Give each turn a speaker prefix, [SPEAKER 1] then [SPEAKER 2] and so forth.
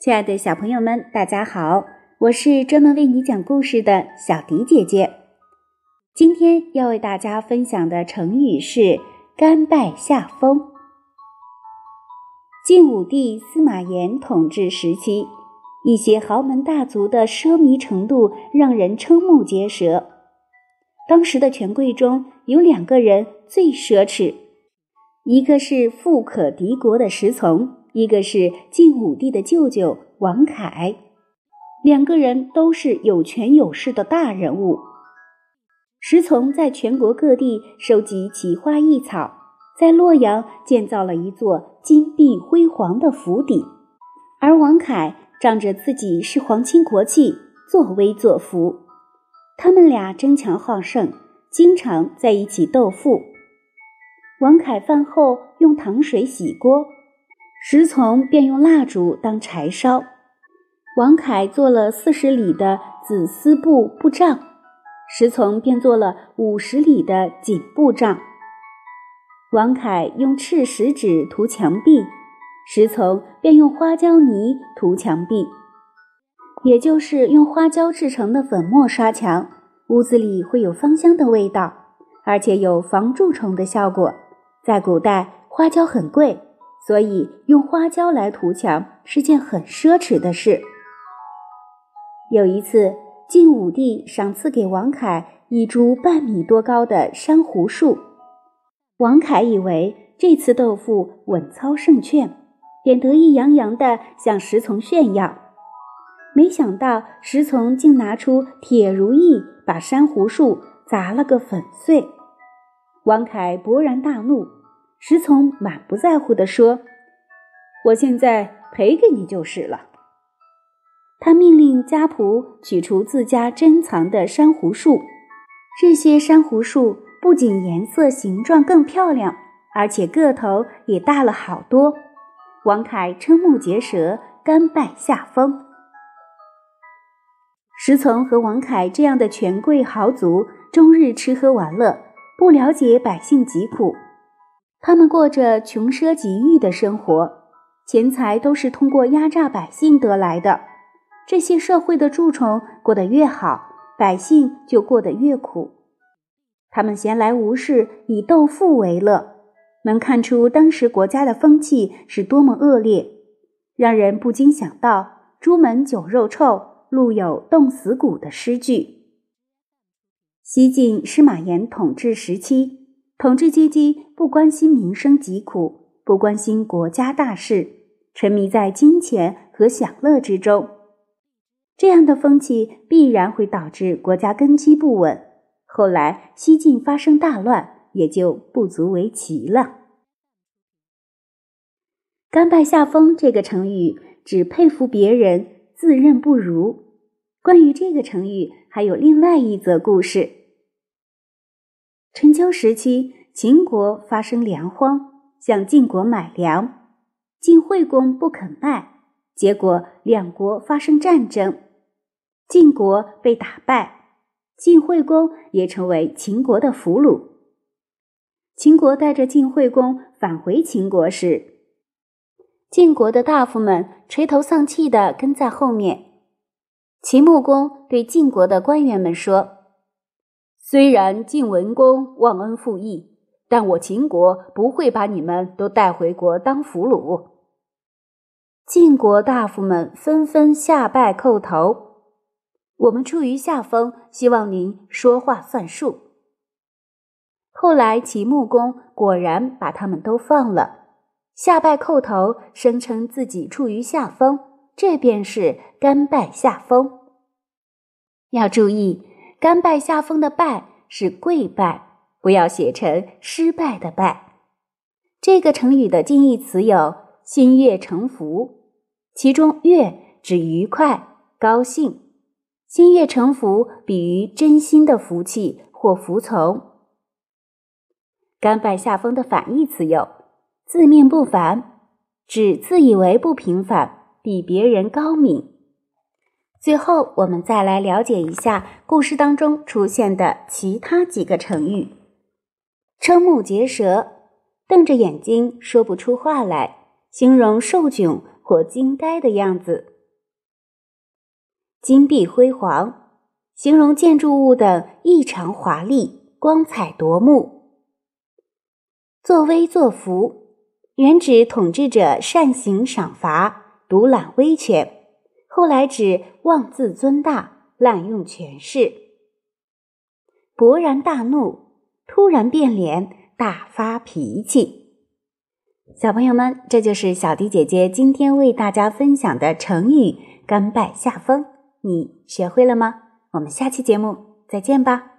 [SPEAKER 1] 亲爱的小朋友们，大家好！我是专门为你讲故事的小迪姐姐。今天要为大家分享的成语是“甘拜下风”。晋武帝司马炎统治时期，一些豪门大族的奢靡程度让人瞠目结舌。当时的权贵中有两个人最奢侈，一个是富可敌国的石从。一个是晋武帝的舅舅王恺，两个人都是有权有势的大人物。石从在全国各地收集奇花异草，在洛阳建造了一座金碧辉煌的府邸，而王恺仗着自己是皇亲国戚，作威作福。他们俩争强好胜，经常在一起斗富。王恺饭后用糖水洗锅。石从便用蜡烛当柴烧，王凯做了四十里的紫丝布布帐，石从便做了五十里的锦布帐。王凯用赤石纸涂墙壁，石从便用花椒泥涂墙壁，也就是用花椒制成的粉末刷墙，屋子里会有芳香的味道，而且有防蛀虫的效果。在古代，花椒很贵。所以，用花椒来涂墙是件很奢侈的事。有一次，晋武帝赏赐给王恺一株半米多高的珊瑚树，王恺以为这次斗富稳操胜券，便得意洋洋地向石从炫耀。没想到，石从竟拿出铁如意，把珊瑚树砸了个粉碎。王恺勃然大怒。石从满不在乎地说：“我现在赔给你就是了。”他命令家仆取出自家珍藏的珊瑚树。这些珊瑚树不仅颜色、形状更漂亮，而且个头也大了好多。王凯瞠目结舌，甘拜下风。石从和王凯这样的权贵豪族，终日吃喝玩乐，不了解百姓疾苦。他们过着穷奢极欲的生活，钱财都是通过压榨百姓得来的。这些社会的蛀虫过得越好，百姓就过得越苦。他们闲来无事，以斗富为乐，能看出当时国家的风气是多么恶劣，让人不禁想到“朱门酒肉臭，路有冻死骨”的诗句。西晋司马炎统治时期。统治阶级不关心民生疾苦，不关心国家大事，沉迷在金钱和享乐之中。这样的风气必然会导致国家根基不稳。后来西晋发生大乱，也就不足为奇了。甘拜下风这个成语指佩服别人，自认不如。关于这个成语，还有另外一则故事。春秋时期，秦国发生粮荒，向晋国买粮，晋惠公不肯卖，结果两国发生战争，晋国被打败，晋惠公也成为秦国的俘虏。秦国带着晋惠公返回秦国时，晋国的大夫们垂头丧气地跟在后面。秦穆公对晋国的官员们说。虽然晋文公忘恩负义，但我秦国不会把你们都带回国当俘虏。晋国大夫们纷纷下拜叩头。我们处于下风，希望您说话算数。后来秦穆公果然把他们都放了，下拜叩头，声称自己处于下风，这便是甘拜下风。要注意。甘拜下风的拜是跪拜，不要写成失败的败。这个成语的近义词有心悦诚服，其中悦指愉快、高兴，心悦诚服比喻真心的服气或服从。甘拜下风的反义词有自命不凡，指自以为不平凡，比别人高明。最后，我们再来了解一下故事当中出现的其他几个成语：瞠目结舌，瞪着眼睛说不出话来，形容受窘或惊呆的样子。金碧辉煌，形容建筑物的异常华丽、光彩夺目。作威作福，原指统治者善行赏罚、独揽威权，后来指妄自尊大、滥用权势。勃然大怒，突然变脸，大发脾气。小朋友们，这就是小迪姐姐今天为大家分享的成语“甘拜下风”。你学会了吗？我们下期节目再见吧。